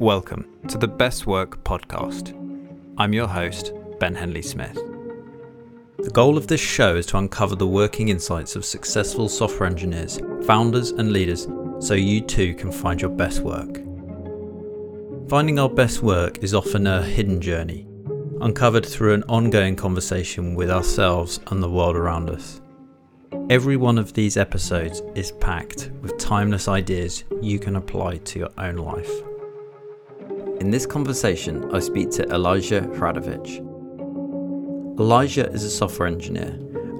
Welcome to the Best Work podcast. I'm your host, Ben Henley Smith. The goal of this show is to uncover the working insights of successful software engineers, founders, and leaders so you too can find your best work. Finding our best work is often a hidden journey, uncovered through an ongoing conversation with ourselves and the world around us. Every one of these episodes is packed with timeless ideas you can apply to your own life. In this conversation, I speak to Elijah Hradovich. Elijah is a software engineer,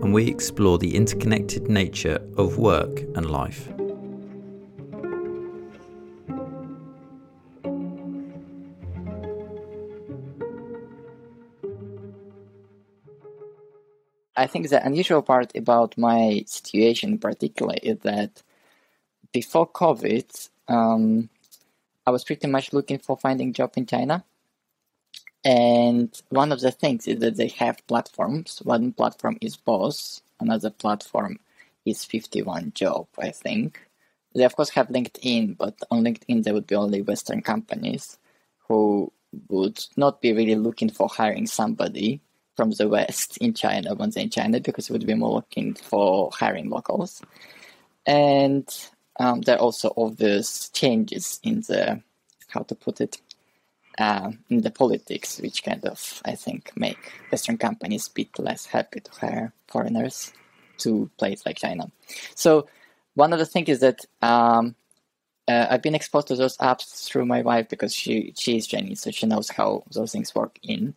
and we explore the interconnected nature of work and life. I think the unusual part about my situation in particular is that before COVID, um, I was pretty much looking for finding job in China. And one of the things is that they have platforms. One platform is Boss, another platform is 51 Job, I think. They of course have LinkedIn, but on LinkedIn there would be only Western companies who would not be really looking for hiring somebody from the West in China once in China because it would be more looking for hiring locals. And um, there are also obvious changes in the, how to put it, uh, in the politics, which kind of, I think, make Western companies a bit less happy to hire foreigners to places like China. So one of the things is that um, uh, I've been exposed to those apps through my wife because she she is Chinese, so she knows how those things work in.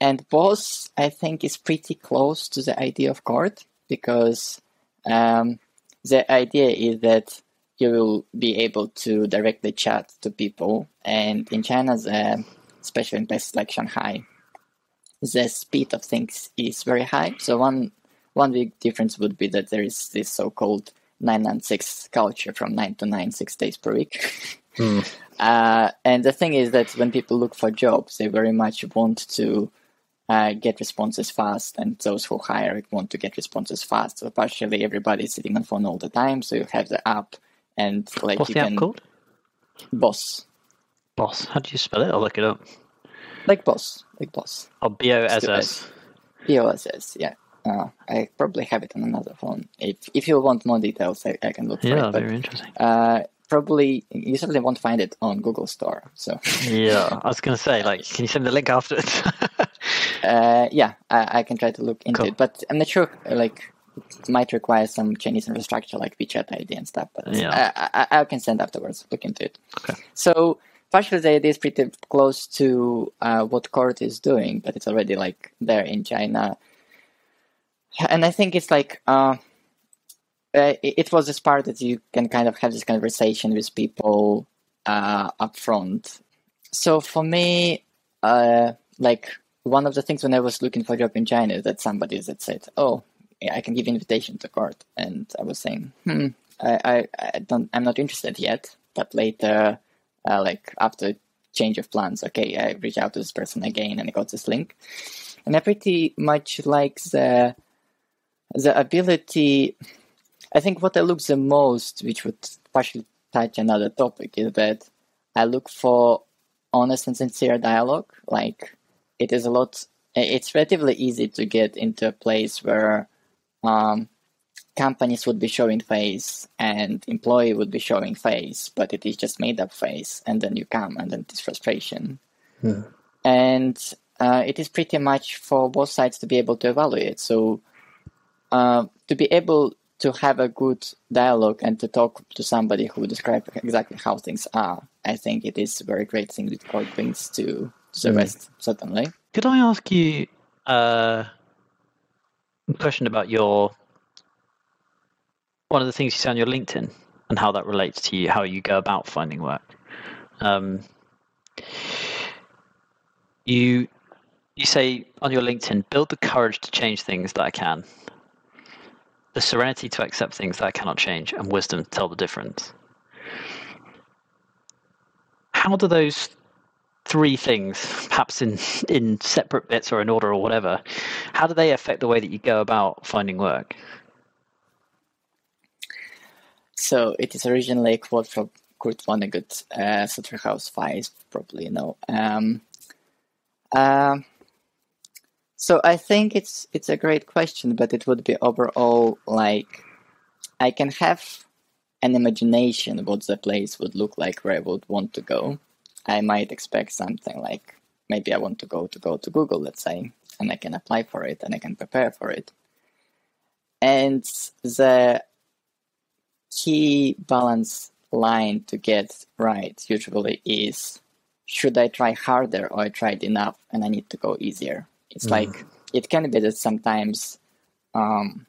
And Boss, I think, is pretty close to the idea of Cord because um, the idea is that you will be able to directly chat to people. And in China, the, especially in places like Shanghai, the speed of things is very high. So one one big difference would be that there is this so-called 996 culture from 9 to 9, six days per week. Mm. Uh, and the thing is that when people look for jobs, they very much want to uh, get responses fast, and those who hire want to get responses fast. So partially everybody's sitting on phone all the time. So you have the app, and like what's you the can app called? Boss. Boss. How do you spell it? I'll look it up. Like boss, like boss. Oh, B O S S. B O S S. Yeah. Uh, I probably have it on another phone. If if you want more details, I, I can look for yeah, it. Yeah, very interesting. Uh, probably you certainly won't find it on Google Store. So yeah, I was going to say, like, can you send the link afterwards? uh, yeah, I, I, can try to look into cool. it, but I'm not sure. Like, it might require some Chinese infrastructure like WeChat ID and stuff. But yeah. I, I, I, can send afterwards. Look into it. Okay. So partially the idea is pretty close to uh, what Cord is doing, but it's already like there in China. And I think it's like. Uh, uh, it was this part that you can kind of have this conversation with people uh, up front. So for me, uh, like one of the things when I was looking for a job in China is that somebody that said, "Oh, I can give invitation to Cord," and I was saying, "Hmm, I, I, I don't, I'm not interested yet." But later, uh, like after change of plans, okay, I reach out to this person again and I got this link, and I pretty much like the the ability I think what I look the most, which would partially touch another topic, is that I look for honest and sincere dialogue. Like it is a lot. It's relatively easy to get into a place where um, companies would be showing face and employee would be showing face, but it is just made up face, and then you come, and then it's frustration. Hmm. And uh, it is pretty much for both sides to be able to evaluate. So uh, to be able to have a good dialogue and to talk to somebody who describes exactly how things are, I think it is a very great thing that Cord brings to West, certainly. Could I ask you uh, a question about your one of the things you say on your LinkedIn and how that relates to you, how you go about finding work? Um, you you say on your LinkedIn, build the courage to change things that I can, the serenity to accept things that I cannot change, and wisdom to tell the difference. How do those three things, perhaps in in separate bits or in order or whatever, how do they affect the way that you go about finding work? So it is originally a quote from Kurt Vonnegut, uh, Slaughterhouse Five, probably you know. Um, uh, so I think it's it's a great question, but it would be overall like I can have an imagination what the place would look like where I would want to go. I might expect something like maybe I want to go to go to Google, let's say, and I can apply for it and I can prepare for it. And the key balance line to get right usually is should I try harder or I tried enough and I need to go easier? It's mm. like it can be that sometimes um,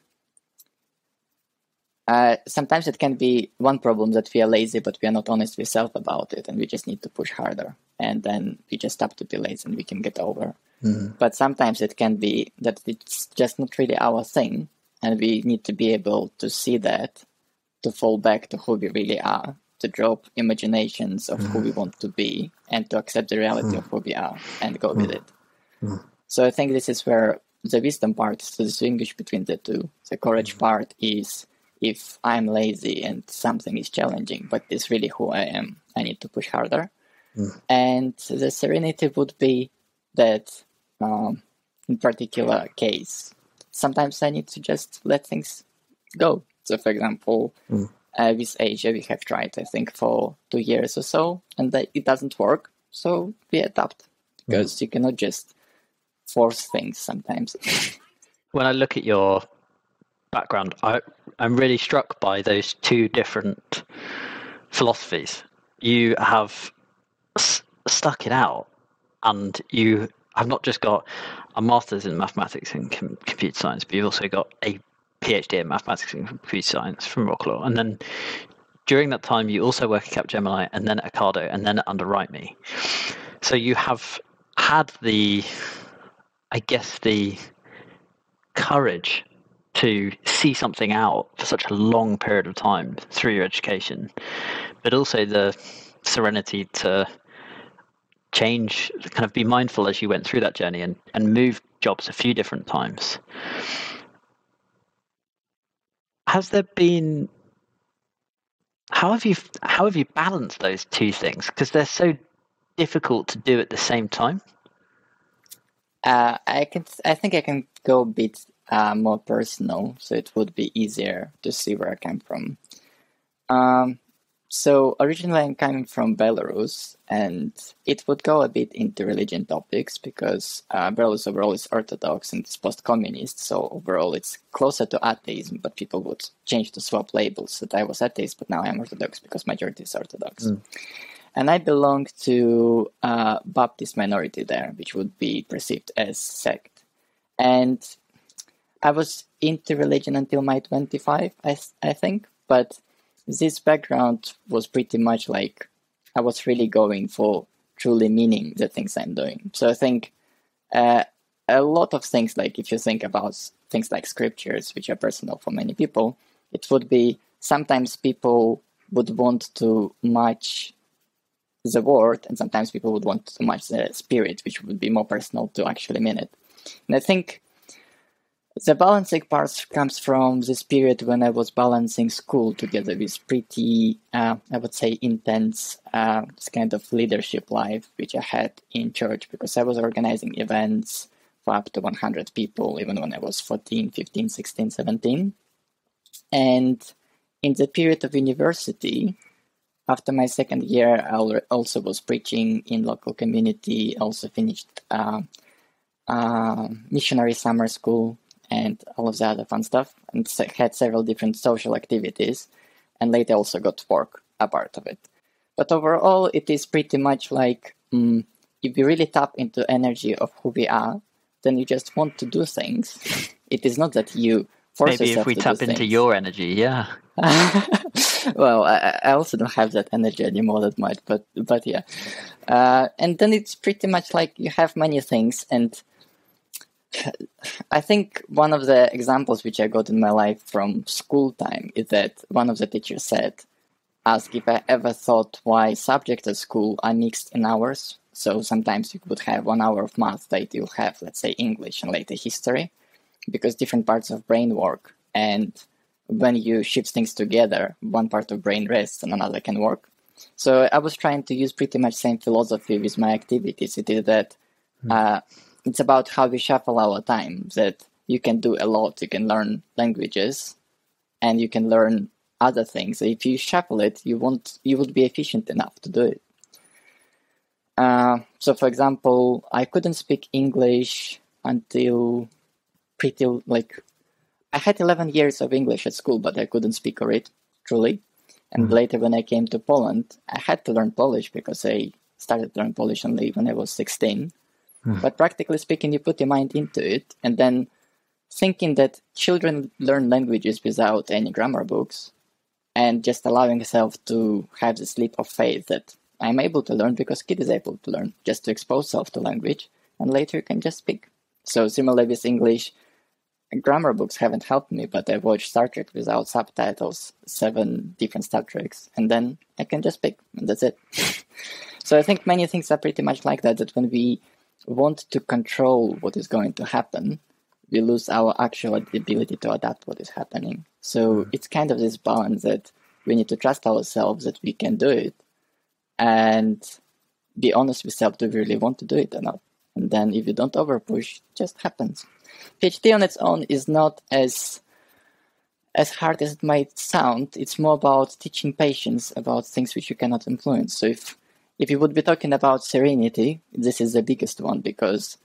uh, sometimes it can be one problem that we are lazy, but we are not honest with self about it, and we just need to push harder, and then we just stop to be lazy and we can get over. Mm-hmm. But sometimes it can be that it's just not really our thing, and we need to be able to see that, to fall back to who we really are, to drop imaginations of mm-hmm. who we mm-hmm. want to be, and to accept the reality mm-hmm. of who we are and go with it. Mm-hmm. So I think this is where the wisdom part is to distinguish between the two. The courage mm-hmm. part is if I'm lazy and something is challenging, but it's really who I am, I need to push harder. Mm. And the serenity would be that, um, in particular case, sometimes I need to just let things go. So, for example, mm. uh, with Asia, we have tried, I think, for two years or so, and it doesn't work. So we adapt because mm. you cannot just force things sometimes. when I look at your background, I, I'm really struck by those two different philosophies. You have s- stuck it out, and you have not just got a master's in mathematics and com- computer science, but you've also got a PhD in mathematics and computer science from Wroclaw. And then during that time, you also work at Capgemini, and then at Ocado, and then at Underwrite Me. So you have had the, I guess, the courage to see something out for such a long period of time through your education, but also the serenity to change, kind of be mindful as you went through that journey and, and move jobs a few different times. Has there been how have you how have you balanced those two things because they're so difficult to do at the same time? Uh, I can I think I can go a bit uh, more personal, so it would be easier to see where I come from. Um, so originally I'm coming from Belarus, and it would go a bit into religion topics because uh, Belarus overall is Orthodox and it's post-communist, so overall it's closer to atheism. But people would change to swap labels that I was atheist, but now I'm Orthodox because majority is Orthodox. Mm. And I belong to a Baptist minority there, which would be perceived as sect. And I was into religion until my 25, I, I think, but this background was pretty much like I was really going for truly meaning the things I'm doing. So I think uh, a lot of things, like if you think about things like scriptures, which are personal for many people, it would be sometimes people would want to match the word, and sometimes people would want to match the spirit, which would be more personal to actually mean it. And I think the balancing part comes from this period when I was balancing school together with pretty, uh, I would say, intense uh, kind of leadership life which I had in church because I was organizing events for up to 100 people even when I was 14, 15, 16, 17. And in the period of university, after my second year, I also was preaching in local community, also finished uh, uh, missionary summer school and all of the other fun stuff, and had several different social activities, and later also got work a part of it. But overall, it is pretty much like um, if we really tap into energy of who we are, then you just want to do things. it is not that you force Maybe if we tap into things. your energy, yeah. well, I, I, also don't have that energy anymore that much, but but yeah. Uh, and then it's pretty much like you have many things, and I think one of the examples which I got in my life from school time is that one of the teachers said, ask if I ever thought why subjects at school are mixed in hours. So sometimes you would have one hour of math that you'll have, let's say, English and later history, because different parts of brain work. And when you shift things together, one part of brain rests and another can work. So I was trying to use pretty much same philosophy with my activities. It is that uh, it's about how we shuffle our time. That you can do a lot. You can learn languages, and you can learn other things. If you shuffle it, you won't. You would be efficient enough to do it. Uh, so, for example, I couldn't speak English until pretty like I had 11 years of English at school, but I couldn't speak or it truly. And Mhm. later, when I came to Poland, I had to learn Polish because I started to learn Polish only when I was 16. Mhm. But practically speaking, you put your mind into it, and then thinking that children learn languages without any grammar books, and just allowing yourself to have this leap of faith that I'm able to learn because kid is able to learn, just to expose self to language, and later you can just speak. So similarly with English, grammar books haven't helped me, but I watched Star Trek without subtitles, seven different Star Treks, and then I can just speak, and that's it. so I think many things are pretty much like that. That when we want to control what is going to happen, we lose our actual ability to adapt what is happening. So hmm. it's kind of this balance that we need to trust ourselves that we can do it, and be honest with self. Do we really want to do it or not? And then if you don't overpush, it just happens. PhD on its own is not as as hard as it might sound. It's more about teaching patience about things which you cannot influence. So if if you would be talking about serenity, this is the biggest one because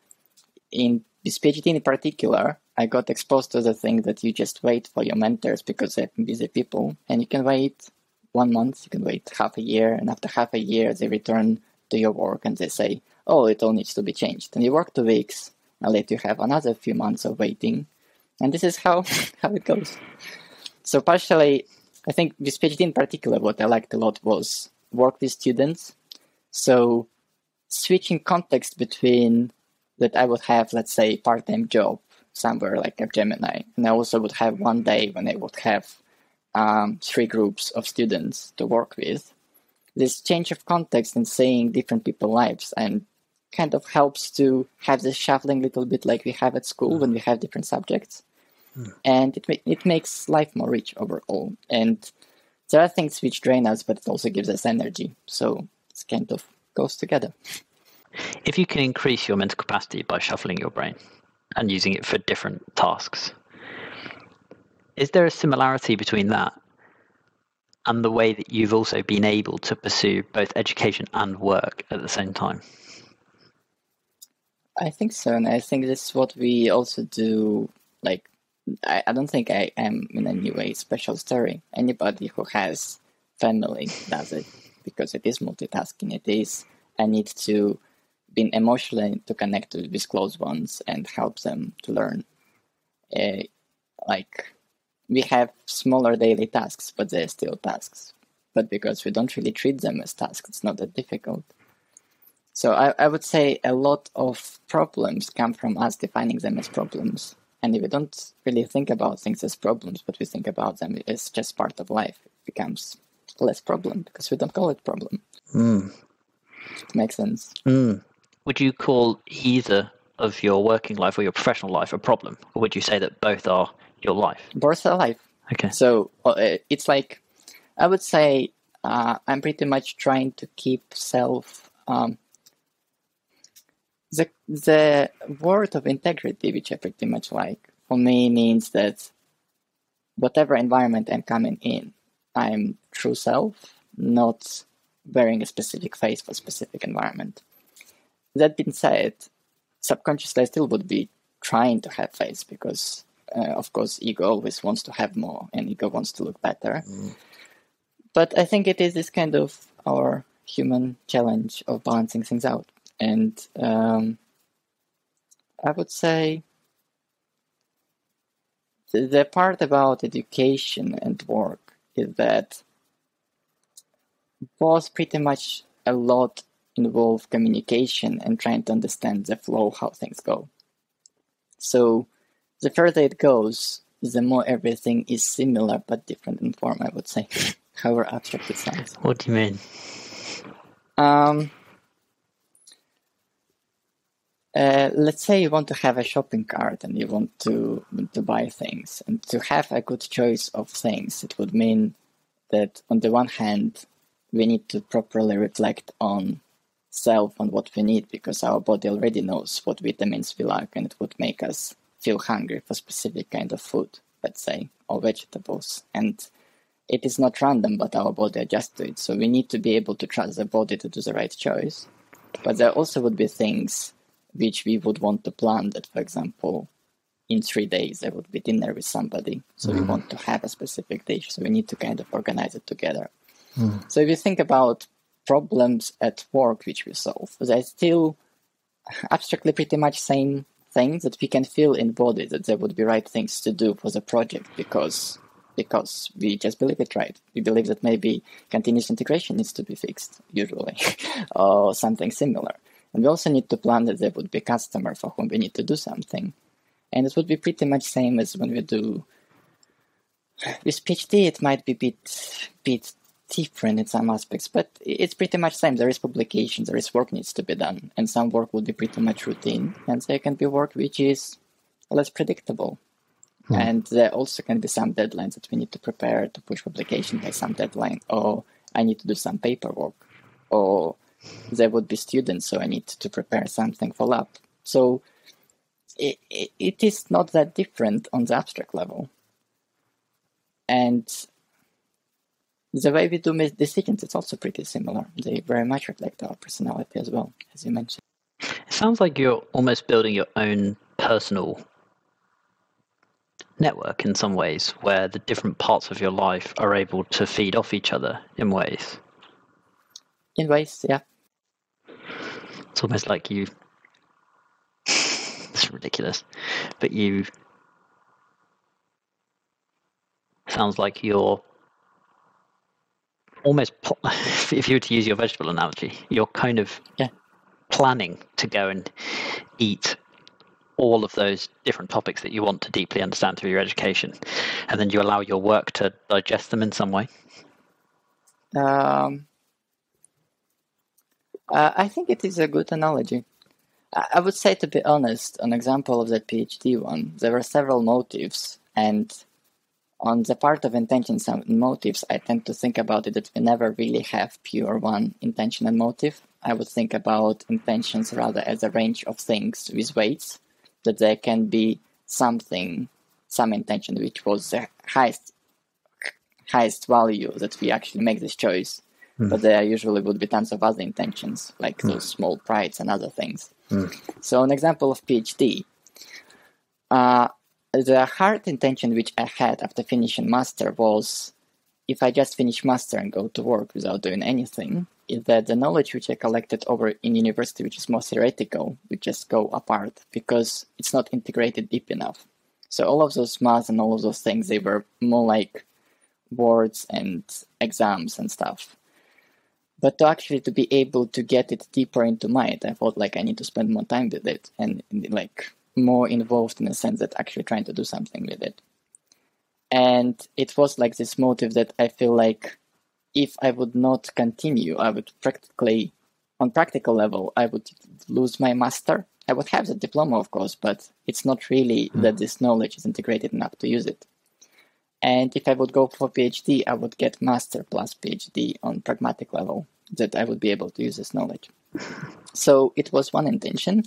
in this PhD in particular, I got exposed to the thing that you just wait for your mentors because they're busy people, and you can wait one month, you can wait half a year, and after half a year, they return to your work and they say, "Oh, it all needs to be changed." And you work two weeks, and later you have another few months of waiting, and this is how how it goes. So partially, I think with PhD in particular, what I liked a lot was work with students. So switching context between that I would have, let's say, part-time job somewhere like Gemini, and I also would have one day when I would have um, three groups of students to work with. This change of context and seeing different people's lives and kind of helps to have this shuffling little bit like we have at school when we have different subjects. And it, it makes life more rich overall. And there are things which drain us, but it also gives us energy. So it's kind of goes together. If you can increase your mental capacity by shuffling your brain and using it for different tasks, is there a similarity between that and the way that you've also been able to pursue both education and work at the same time? I think so, and I think this is what we also do. Like, I, I don't think I am in any way special story. Anybody who has family does it because it is multitasking. It is I need to be emotionally to connect with these close ones and help them to learn. Uh, like we have smaller daily tasks, but they're still tasks. But because we don't really treat them as tasks, it's not that difficult. So I, I would say a lot of problems come from us defining them as problems. And if we don't really think about things as problems, but we think about them as just part of life, it becomes less problem because we don't call it problem. Mm. Makes sense. Mm. Would you call either of your working life or your professional life a problem? Or would you say that both are your life? Both are life. Okay. So uh, it's like I would say uh, I'm pretty much trying to keep self. Um, the the word of integrity, which I pretty much like, for me means that whatever environment I'm coming in, I'm true self, not wearing a specific face for a specific environment. That being said, subconsciously I still would be trying to have face because uh, of course ego always wants to have more and ego wants to look better. But i think it is this kind of our human challenge of balancing things out. And um, i would say the, the part about education and work is that both pretty much a lot involve communication and trying to understand the flow how things go so the further it goes, the more everything is similar but different in form, I would say. However abstract it sounds. What do you mean? Um, uh, let's say you want to have a shopping cart and you want to to buy things, and to have a good choice of things, it would mean that on the one hand, we need to properly reflect on self and what we need because our body already knows what vitamins we lack and it would make us feel hungry for specific kind of food, let's say, or vegetables. And it is not random, but our body adjusts to it. So we need to be able to trust the body to do the right choice. But there also would be things which we would want to plan that, for example, in three days there would be dinner with somebody. So mm-hmm. we want to have a specific dish. So we need to kind of organize it together. Mm. So if you think about problems at work which we solve. They're still abstractly pretty much same things that we can feel in body that there would be right things to do for the project because because we just believe it right. We believe that maybe continuous integration needs to be fixed, usually, or something similar. And we also need to plan that there would be a customer for whom we need to do something. And it would be pretty much same as when we do with PhD. It might be a bit bit different in some aspects, but it's pretty much same. There is publication, there is work needs to be done, and some work will be pretty much routine, and there can be work which is less predictable. Hmm. And there also can be some deadlines that we need to prepare to push publication by some deadline, or I need to do some paperwork, or there would be students, so I need to prepare something for lab. So it, it, it is not that different on the abstract level. And the way we do decisions is also pretty similar. They very much reflect our personality as well, as you mentioned. It sounds like you're almost building your own personal network in some ways, where the different parts of your life are able to feed off each other in ways. In ways, yeah. It's almost like you. it's ridiculous, but you. Sounds like you're almost if you were to use your vegetable analogy, you're kind of yeah. planning to go and eat all of those different topics that you want to deeply understand through your education, and then you allow your work to digest them in some way. Um, uh, I think it is a good analogy. I would say, to be honest, an example of that PhD one, there were several motives, and on the part of intentions and motives, I tend to think about it that we never really have pure one intention and motive. I would think about intentions rather as a range of things with weights, that there can be something, some intention which was the highest highest value that we actually make this choice. Mm. But there usually would be tons of other intentions, like mm. those small prides and other things. Mm. So an example of PhD. Uh, the hard intention which I had after finishing master was if I just finish master and go to work without doing anything, is that the knowledge which I collected over in university, which is more theoretical, would just go apart because it's not integrated deep enough. So all of those maths and all of those things, they were more like words and exams and stuff. But to actually to be able to get it deeper into mind, I felt like I need to spend more time with it and like more involved in the sense that actually trying to do something with it. And it was like this motive that I feel like if I would not continue, I would practically, on practical level, I would lose my master. I would have the diploma, of course, but it's not really mm. that this knowledge is integrated enough to use it. And if I would go for PhD, I would get master plus PhD on pragmatic level that I would be able to use this knowledge. So it was one intention.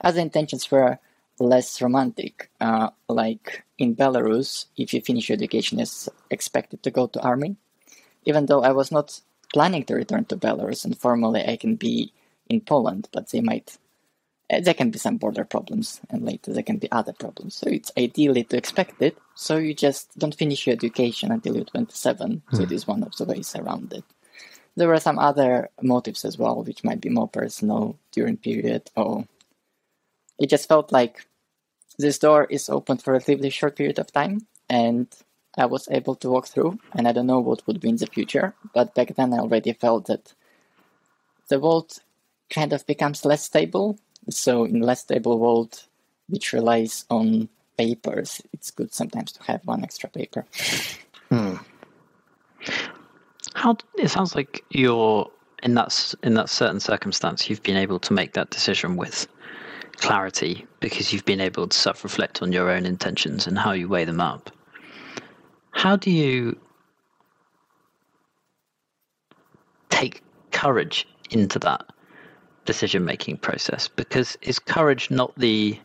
Other intentions were less romantic. Uh, like in Belarus, if you finish your education, is expected to go to army. Even though I was not planning to return to Belarus, and formally I can be in Poland, but they might uh, there can be some border problems, and later there can be other problems. So it's ideally to expect it. So you just don't finish your education until you're 27. So hmm. it is one of the ways around it. There were some other motives as well, which might be more personal during period, or it just felt like this door is open for a relatively short period of time, and I was able to walk through, and I don't know what would be in the future, but back then I already felt that the world kind of becomes less stable. So in less stable world, which relies on papers, it's good sometimes to have one extra paper. Hmm. How it sounds like you're in that in that certain circumstance, you've been able to make that decision with clarity because you've been able to self reflect on your own intentions and how you weigh them up. How do you take courage into that decision making process? Because is courage not the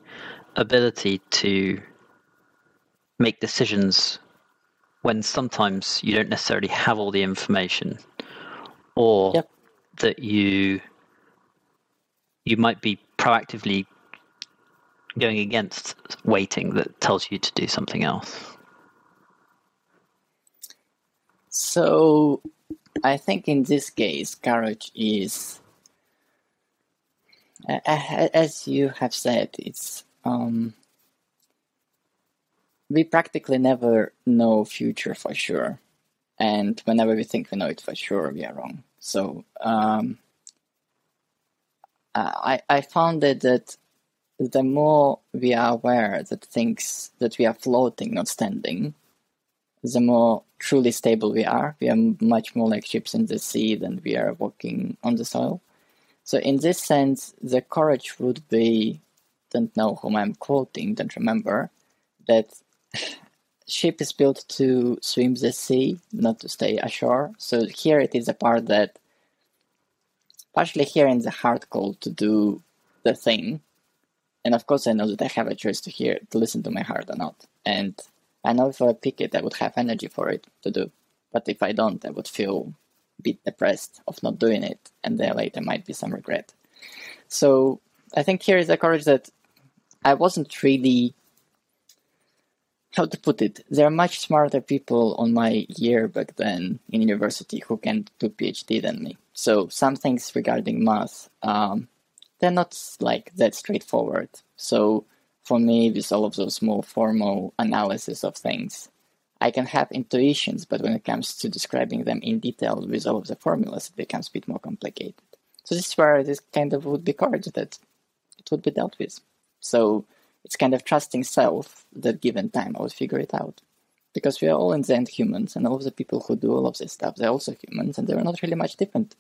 ability to make decisions when sometimes you don't necessarily have all the information or Yep. that you you might be proactively going against waiting that tells you to do something else So, I think in this case, courage is, as you have said, it's um, we practically never know future for sure, and whenever we think we know it for sure, we are wrong. So, um, I I found that that the more we are aware that things that we are floating, not standing, the more truly stable we are. We are much more like ships in the sea than we are walking on the soil. So, in this sense, the courage would be don't know whom I'm quoting, don't remember that ship is built to swim the sea, not to stay ashore. So, here it is a part that partially here in the heart call to do the thing. And of course, I know that I have a choice to hear, to listen to my heart or not. And I know if I pick it, I would have energy for it to do. But if I don't, I would feel a bit depressed of not doing it, and then later might be some regret. So I think here is the courage that I wasn't really. How to put it? There are much smarter people on my year back then in university who can do PhD than me. So some things regarding math, um, they're not like that straightforward. So for me, with all of those more formal analysis of things, I can have intuitions, but when it comes to describing them in detail with all of the formulas, it becomes a bit more complicated. So this is where this kind of would be courage that it would be dealt with. So it's kind of trusting self that given time I would figure it out. Because we are all in the end humans, and all of the people who do all of this stuff, they're also humans, and they're not really much different.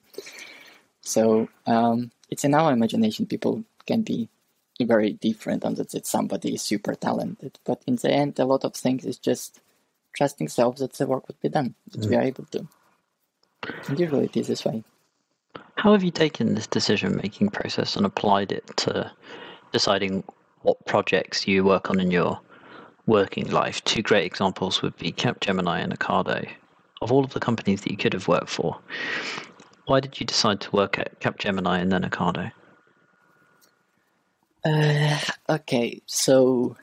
So um, it's in our imagination people can be very different and that somebody is super talented. But in the end, a lot of things is just trusting self that the work would be done, that we are able to. And usually it is this way. How have you taken this decision making process and applied it to deciding what projects you work on in your working life? Two great examples would be Capgemini and Ocado. Of all of the companies that you could have worked for, why did you decide to work at Capgemini and then Ocado? Uh, okay, so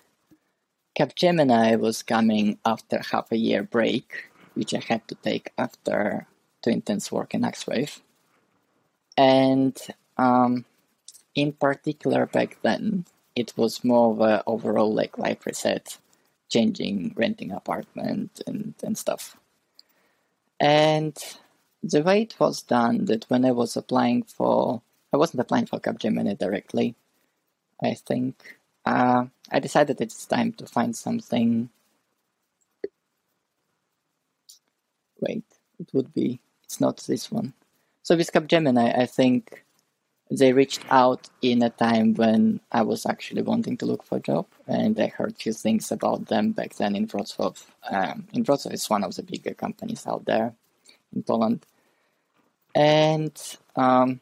Capgemini was coming after half a year break, which I had to take after too intense work in Axwave. And um, in particular, back then, it was more of a overall like life reset, changing, renting apartment and, and stuff. And the way it was done that when I was applying for, I wasn't applying for Capgemini directly. I think uh, I decided it's time to find something. Wait, it would be. It's not this one. So with Capgemini, I think they reached out in a time when I was actually wanting to look for a job, and I heard few things about them back then in Wrocław. Um, in Wrocław is one of the bigger companies out there in Poland, and um,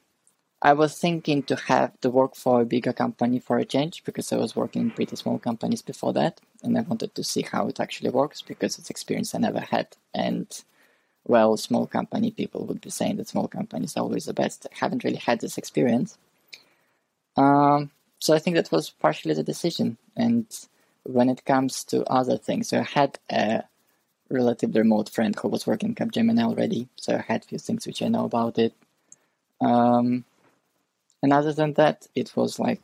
I was thinking to have to work for a bigger company for a change because I was working in pretty small companies before that, and I wanted to see how it actually works because it's experience I never had. And well, small company people would be saying that small companies are always the best. I haven't really had this experience, um, so I think that was partially the decision. And when it comes to other things, so I had a relatively remote friend who was working in Capgemini already, so I had a few things which I know about it. Um, and other than that, it was like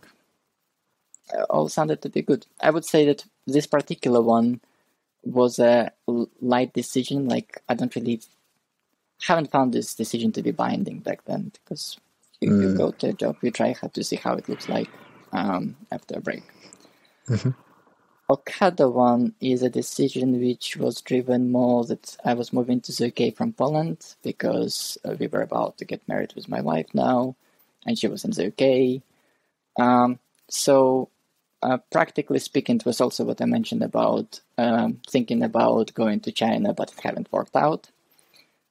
uh, all sounded to be good. I would say that this particular one was a light decision. Like I don't really haven't found this decision to be binding back then because you, you Mm. go to a job, you try how to see how it looks like um, after a break. Mhm. Ocado one is a decision which was driven more that I was moving to the UK from Poland because uh, we were about to get married with my wife now, and she was in the UK. Um, so, uh, practically speaking, it was also what I mentioned about um, thinking about going to China, but it haven't worked out.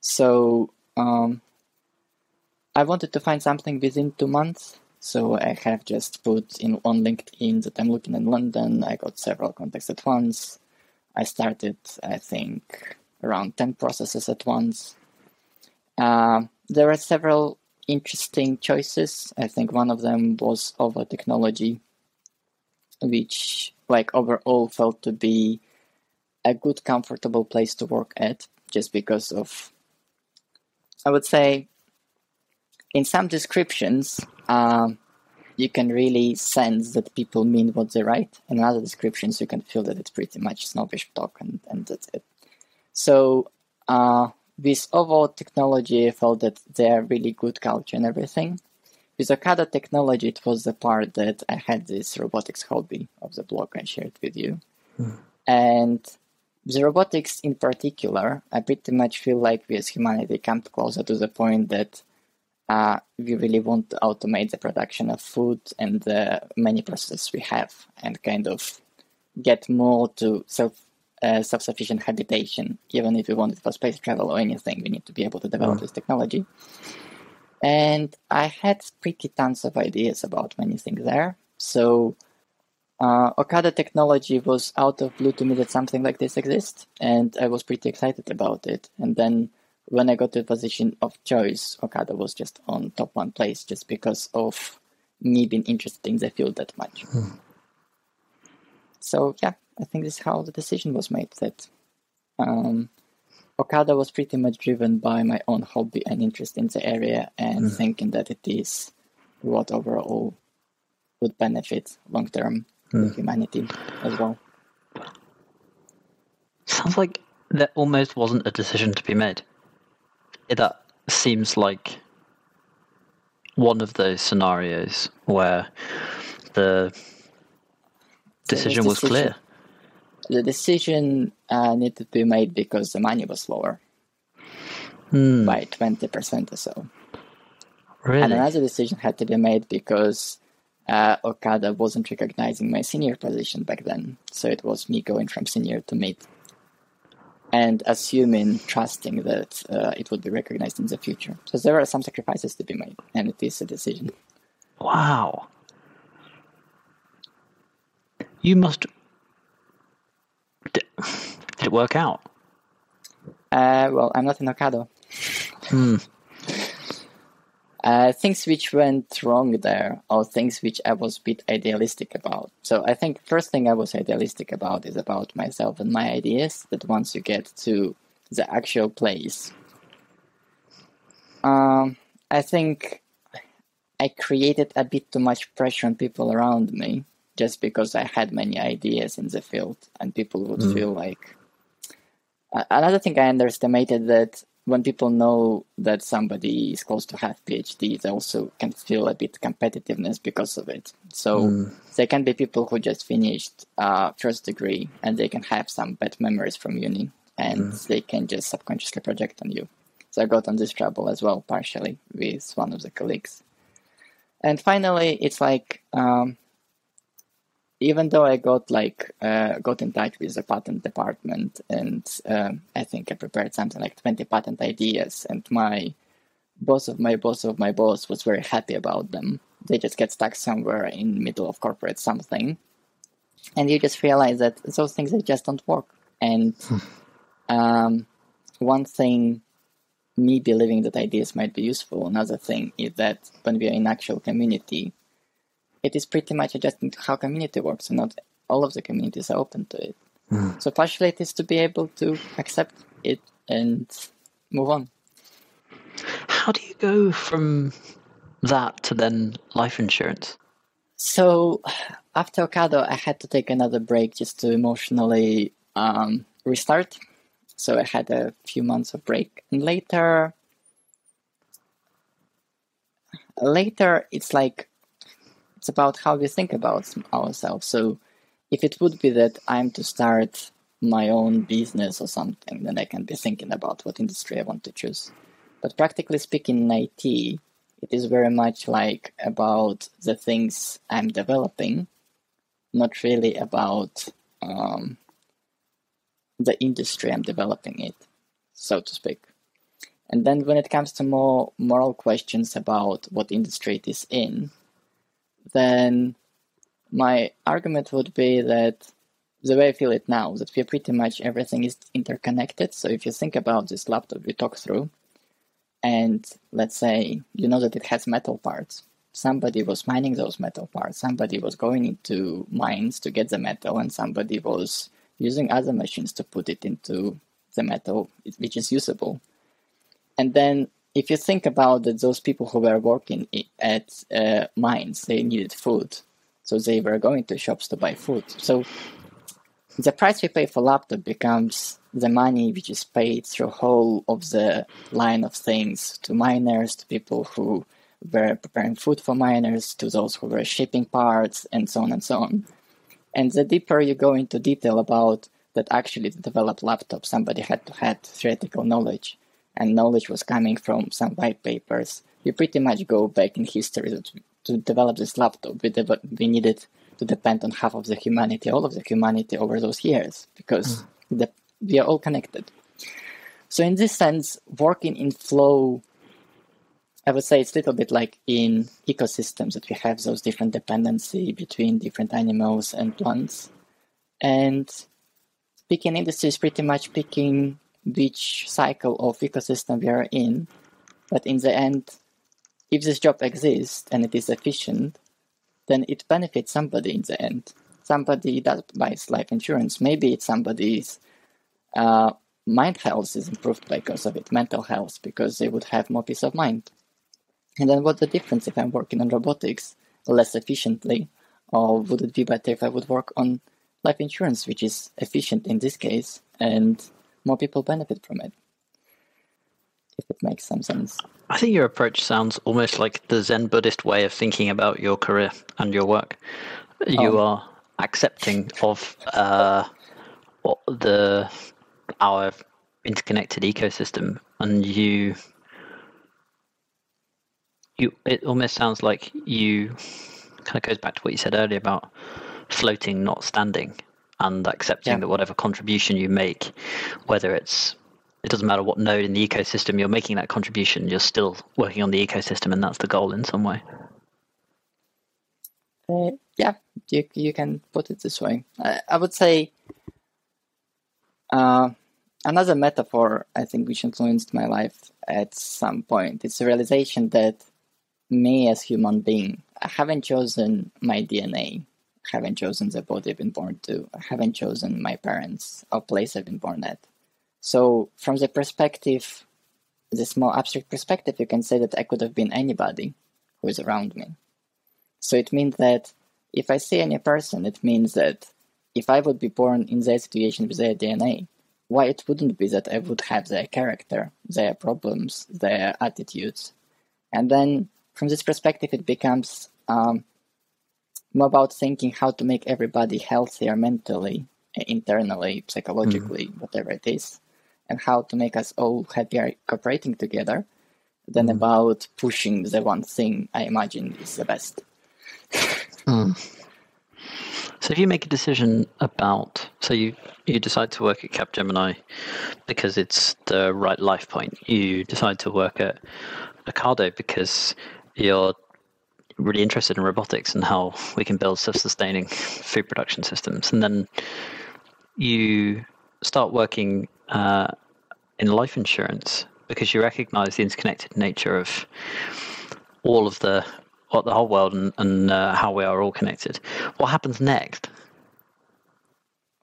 So, um, I wanted to find something within two months, so I have just put in on LinkedIn that I'm looking in London. I got several contacts at once. I started, I think, around 10 processes at once. Uh, there are several interesting choices. I think one of them was Ovo Technology, which, like, overall felt to be a good, comfortable place to work at, just because of, I would say, in some descriptions, um, you can really sense that people mean what they write. In other descriptions, you can feel that it's pretty much snobbish talk, and, and that's it. So, uh, with Ovo technology, I felt that they're really good culture and everything. With Ocado technology, it was the part that I had this robotics hobby of the blog I shared with you. Mm. And the robotics in particular, I pretty much feel like we as humanity come closer to the point that uh, we really want to automate the production of food and the many processes we have and kind of get more to self uh, self-sufficient habitation even if we want it for space travel or anything we need to be able to develop mm. this technology and i had pretty tons of ideas about many things there so uh, Ocado technology was out of blue to me that something like this exists, and I was pretty excited about it. And then when I got to the position of choice, Ocado was just on top one place just because of me being interested in the field that much. Hmm. So yeah, I think this is how the decision was made. That um, Ocado was pretty much driven by my own hobby and interest in the area, and hmm. thinking that it is what overall would benefit long term hmm. humanity as well. Sounds like there almost wasn't a decision to be made that seems like one of those scenarios where the decision so was decision, clear. The decision uh, needed to be made because the money was lower hmm. by 20% or so. Really? And another decision had to be made because uh, Ocado wasn't recognizing my senior position back then. So it was me going from senior to mid and assuming, trusting that uh, it would be recognized in the future. So there are some sacrifices to be made, and it is a decision. Wow. You must. Did, it work out? Uh, well, I'm not in Ocado. Hmm. Uh, things which went wrong there are things which I was a bit idealistic about. So I think first thing I was idealistic about is about myself and my ideas. That once you get to the actual place, um, I think I created a bit too much pressure on people around me just because I had many ideas in the field, and people would mm. feel like. Uh, another thing I underestimated that when people know that somebody is close to have PhD, they also can feel a bit competitiveness because of it. So mm. there can be people who just finished uh, first degree and they can have some bad memories from uni and mm. they can just subconsciously project on you. So I got on this trouble as well, partially with one of the colleagues. And finally, it's like um, even though I got like uh, got in touch with the patent department, and um, I think I prepared something like twenty patent ideas, and my boss of my boss of my boss was very happy about them. They just get stuck somewhere in the middle of corporate something, and you just realize that those things they just don't work. And hmm. um, one thing, me believing that ideas might be useful. Another thing is that when we are in actual community, it is pretty much adjusting to how community works, and not all of the communities are open to it. Mm. So partially it is to be able to accept it and move on. How do you go from that to then life insurance? So after Ocado, I had to take another break just to emotionally um, restart. So I had a few months of break, and later, later it's like it's about how we think about ourselves. So if it would be that I'm to start my own business or something, then I can be thinking about what industry I want to choose. But practically speaking, in IT, it is very much like about the things I'm developing, not really about um, the industry I'm developing it, so to speak. And then when it comes to more moral questions about what industry it is in, then my argument would be that the way I feel it now, that we're pretty much everything is interconnected. So if you think about this laptop we talked through, and let's say you know that it has metal parts, somebody was mining those metal parts, somebody was going into mines to get the metal, and somebody was using other machines to put it into the metal, which is usable. And then if you think about that, those people who were working at uh, mines, they needed food, so they were going to shops to buy food. So the price we pay for laptop becomes the money which is paid through whole of the line of things to miners, to people who were preparing food for miners, to those who were shipping parts, and so on and so on. And the deeper you go into detail about that actually to develop laptop, somebody had to have theoretical knowledge, and knowledge was coming from some white papers. You pretty much go back in history to, to develop this laptop. We, de- we needed to depend on half of the humanity, all of the humanity over those years, because mm. the, we are all connected. So in this sense, working in flow, I would say it's a little bit like in ecosystems that we have those different dependency between different animals and plants. And picking industry is pretty much picking which cycle of ecosystem we are in. But in the end, if this job exists and it is efficient, then it benefits somebody in the end. Somebody that buys life insurance. Maybe it's somebody's uh, mind health is improved because of it, mental health, because they would have more peace of mind. And then what's the difference if I'm working on robotics less efficiently? Or would it be better if I would work on life insurance, which is efficient in this case, and more people benefit from it? If it makes some sense. I think your approach sounds almost like the Zen Buddhist way of thinking about your career and your work. You oh. are accepting of uh, the our interconnected ecosystem, and you you it almost sounds like you kind of goes back to what you said earlier about floating, not standing, and accepting yeah. that whatever contribution you make, whether it's it doesn't matter what node in the ecosystem you're making that contribution, you're still working on the ecosystem, and that's the goal in some way. Uh, yeah, you you can put it this way. I, I would say uh, another metaphor I think which influenced my life at some point. It's the realization that me as human being, I haven't chosen my DNA. Haven't chosen the body I've been born to. Haven't chosen my parents or place I've been born at. So, from the perspective, this more abstract perspective, you can say that I could have been anybody who is around me. So, it means that if I see any person, it means that if I would be born in their situation with their DNA, why it wouldn't be that I would have their character, their problems, their attitudes. And then from this perspective, it becomes um, about thinking how to make everybody healthier mentally, internally, psychologically, mm. whatever it is and how to make us all happier cooperating together than mm. about pushing the one thing I imagine is the best. mm. So if you make a decision about, so you you decide to work at Capgemini because it's the right life point. You decide to work at Ocado because you're really interested in robotics and how we can build self-sustaining food production systems, and then you start working uh, in life insurance because you recognize the interconnected nature of all of the what the whole world and, and uh, how we are all connected. What happens next?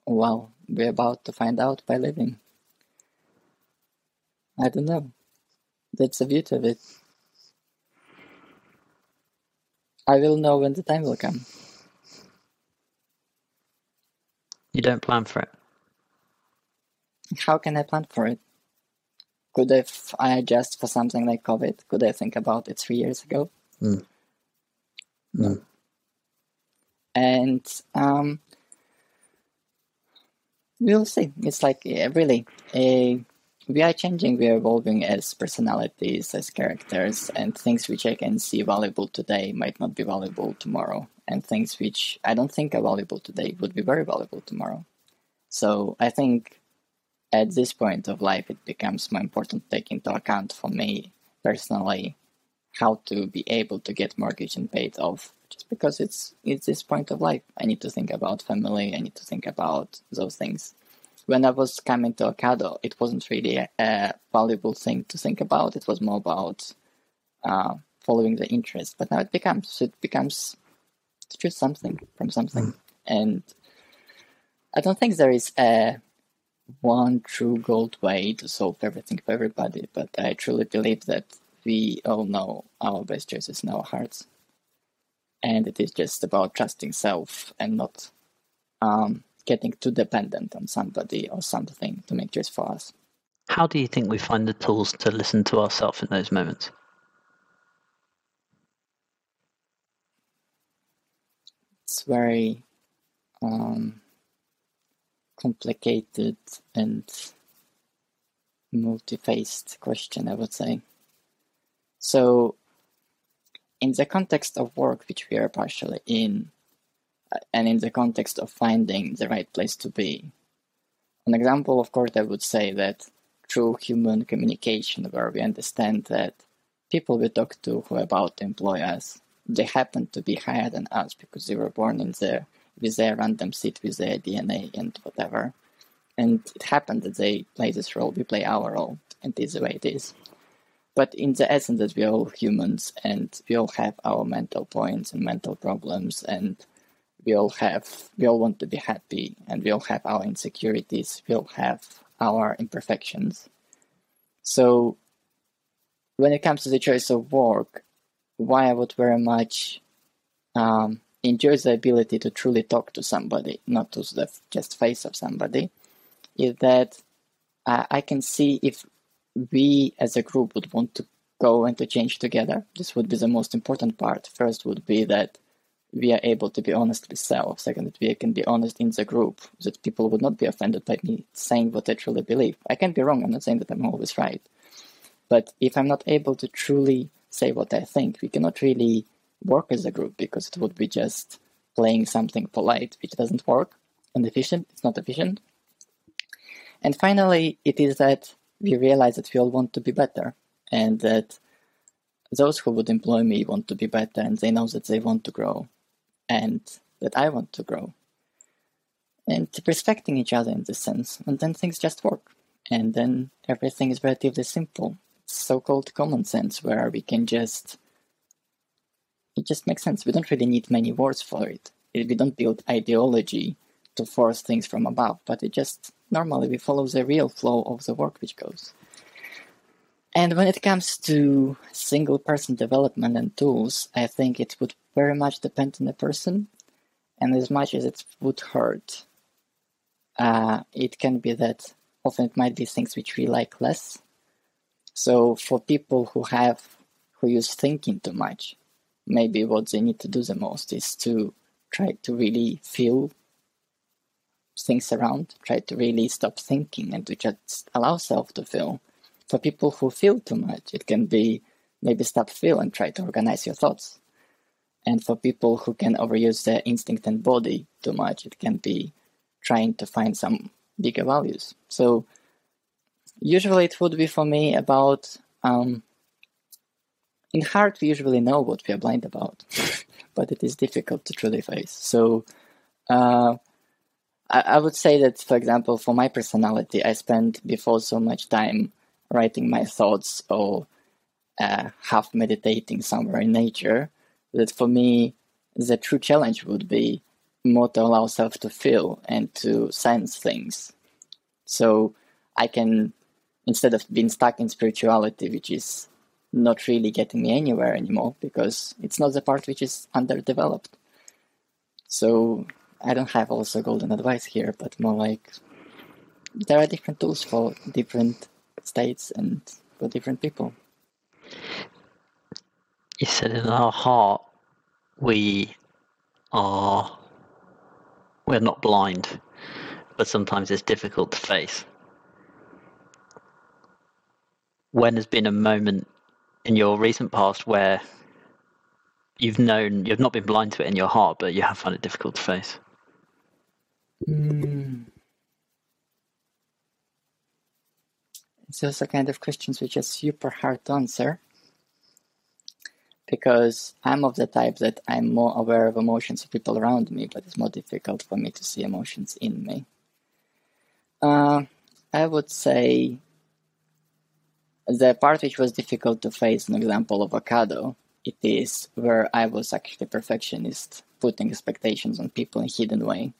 Well, we're about to find out by living. I don't know. That's the beauty of it. I will know when the time will come. You don't plan for it. How can I plan for it? Could if I adjust for something like COVID, could I think about it three years ago? Mm. No. And um, we'll see. It's like yeah, really, a, we are changing, we are evolving as personalities, as characters, and things which I can see valuable today might not be valuable tomorrow, and things which I don't think are valuable today would be very valuable tomorrow. So I think at this point of life, it becomes more important to take into account for me personally how to be able to get mortgage and paid off. Just because it's it's this point of life, I need to think about family. I need to think about those things. When I was coming to Ocado, it wasn't really a, a valuable thing to think about. It was more about uh, following the interest. But now it becomes it becomes to choose something from something, mm. and I don't think there is a one true gold way to solve everything for everybody, but I truly believe that we all know our best choices in our hearts. And it is just about trusting self and not um, getting too dependent on somebody or something to make choice for us. How do you think we find the tools to listen to ourselves in those moments? It's very um, complicated and multi-faced question, I would say. So, in the context of work, which we are partially in, and in the context of finding the right place to be, an example, of course, I would say that through human communication, where we understand that people we talk to who are about to employ us, they happen to be higher than us because they were born in their with their random seed, with their DNA and whatever. And it happened that they play this role, we play our role, and it is the way it is. But in the essence that we're all humans and we all have our mental points and mental problems and we all have we all want to be happy and we all have our insecurities, we all have our imperfections. So when it comes to the choice of work, why I would very much um, enjoys the ability to truly talk to somebody, not to the just face of somebody, is that uh, I can see if we as a group would want to go and to change together. This would be the most important part. First would be that we are able to be honest with self. Second, that we can be honest in the group, that people would not be offended by me saying what I truly believe. I can't be wrong. I'm not saying that I'm always right. But if I'm not able to truly say what I think, we cannot really work as a group because it would be just playing something polite, which doesn't work and efficient. It's not efficient. And finally, it is that we realize that we all want to be better and that those who would employ me want to be better and they know that they want to grow and that I want to grow. And respecting each other in this sense, and then things just work. And then everything is relatively simple. So called common sense, where we can just it just makes sense. We don't really need many words for it. We don't build ideology to force things from above, but it just normally we follow the real flow of the work which goes. And when it comes to single person development and tools, I think it would very much depend on the person. And as much as it would hurt, uh, it can be that often it might be things which we like less. So for people who have who use thinking too much, maybe what they need to do the most is to try to really feel things around, try to really stop thinking and to just allow self to feel. For people who feel too much, it can be maybe stop feel and try to organize your thoughts. And for people who can overuse their instinct and body too much, it can be trying to find some bigger values. So usually it would be for me about um, in heart we usually know what we are blind about, but it is difficult to truly face. So uh, I, I, would say that, for example, for my personality, I spent before so much time writing my thoughts or uh, half meditating somewhere in nature that for me the true challenge would be more to allow self to feel and to sense things. So I can, instead of being stuck in spirituality, which is not really getting me anywhere anymore because it's not the part which is underdeveloped. So I don't have also golden advice here, but more like there are different tools for different states and for different people. You said in our heart we are we're not blind, but sometimes it's difficult to face. When has been a moment in your recent past where you've known you've not been blind to it in your heart, but you have found it difficult to face? Mm. It's also kind of questions which are super hard to answer because I'm of the type that I'm more aware of emotions of people around me, but it's more difficult for me to see emotions in me. Uh, I would say the part which was difficult to face, an example of Ocado, it is where I was actually perfectionist, putting expectations on people in hidden way,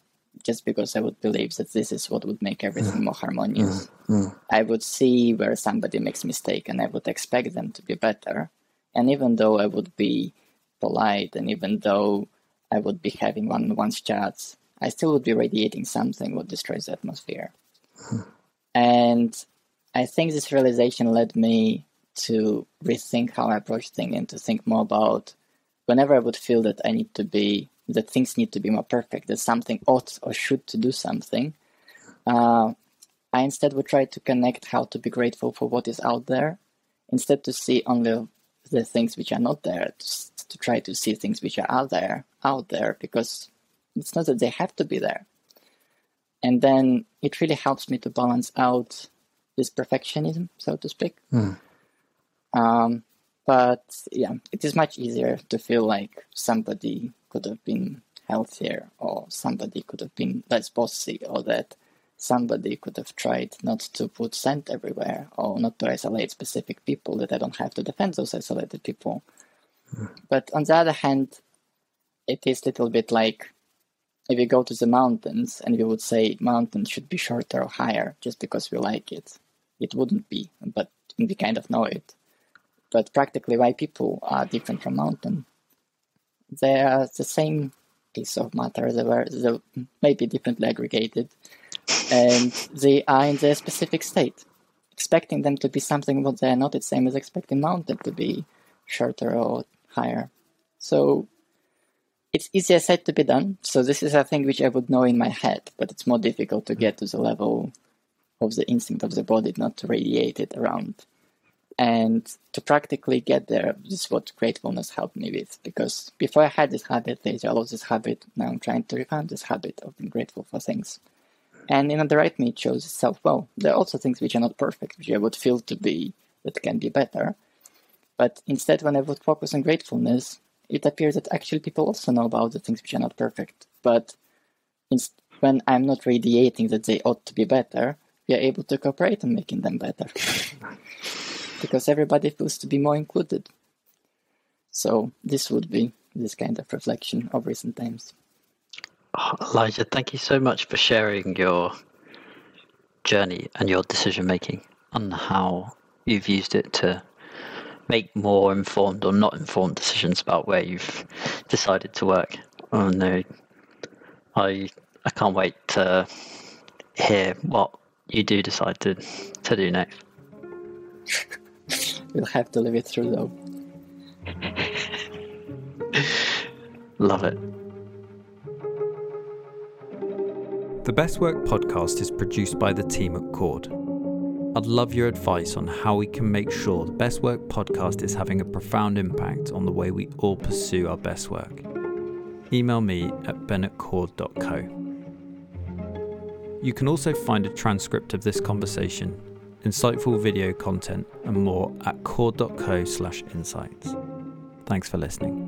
just because I would believe that this is what would make everything mm. more harmonious. Mm. mm. I would see where somebody makes mistake and I would expect them to be better. And even though I would be polite and even though I would be having one-on-one chats, I still would be radiating something what destroys the atmosphere. Hmm. And I think this realization led me to rethink how I approach things and to think more about whenever I would feel that I need to be that things need to be more perfect, that something ought or should to do something. Uh, I instead would try to connect how to be grateful for what is out there, instead to see only the things which are not there, to, to try to see things which are out there, out there, because it's not that they have to be there. And then it really helps me to balance out this perfectionism, so to speak. Mm. Um, but yeah, it is much easier to feel like somebody could have been healthier, or somebody could have been less bossy, or that somebody could have tried not to put scent everywhere, or not to isolate specific people, that I don't have to defend those isolated people. Hmm. But on the other hand, it is a little bit like if we go to the mountains and we would say mountains should be shorter or higher just because we like it. It wouldn't be, but we kind of know it. But practically, why people are different from mountain? They are the same piece of matter. They were they maybe differently aggregated, and they are in their specific state. Expecting them to be something what they are not, it's same as expecting mountain to be shorter or higher. So it's easier said to be done. So this is a thing which I would know in my head, but it's more difficult to get to the level of the instinct of the body, not to radiate it around. And to practically get there, this is what gratefulness helped me with. Because before I had this habit, later I lost this habit. Now I'm trying to refine this habit of being grateful for things. And in the right me, it shows itself well. There are also things which are not perfect, which I would feel to be that can be better. But instead, when I would focus on gratefulness, it appears that actually people also know about the things which are not perfect. But inst- when I'm not radiating that they ought to be better, we are able to cooperate on making them better. because everybody feels to be more included. So this would be this kind of reflection of recent times. Oh, Elijah, thank you so much for sharing your journey and your decision making on how you've used it to make more informed or not informed decisions about where you've decided to work. Oh no, I I can't wait to hear what you do decide to to do next. We'll have to live it through though. Love it. The Best Work podcast is produced by the team at Cord. I'd love your advice on how we can make sure the Best Work podcast is having a profound impact on the way we all pursue our best work. Email me at ben@cord.co. You can also find a transcript of this conversation, insightful video content, and more at cord.co slash insights. Thanks for listening.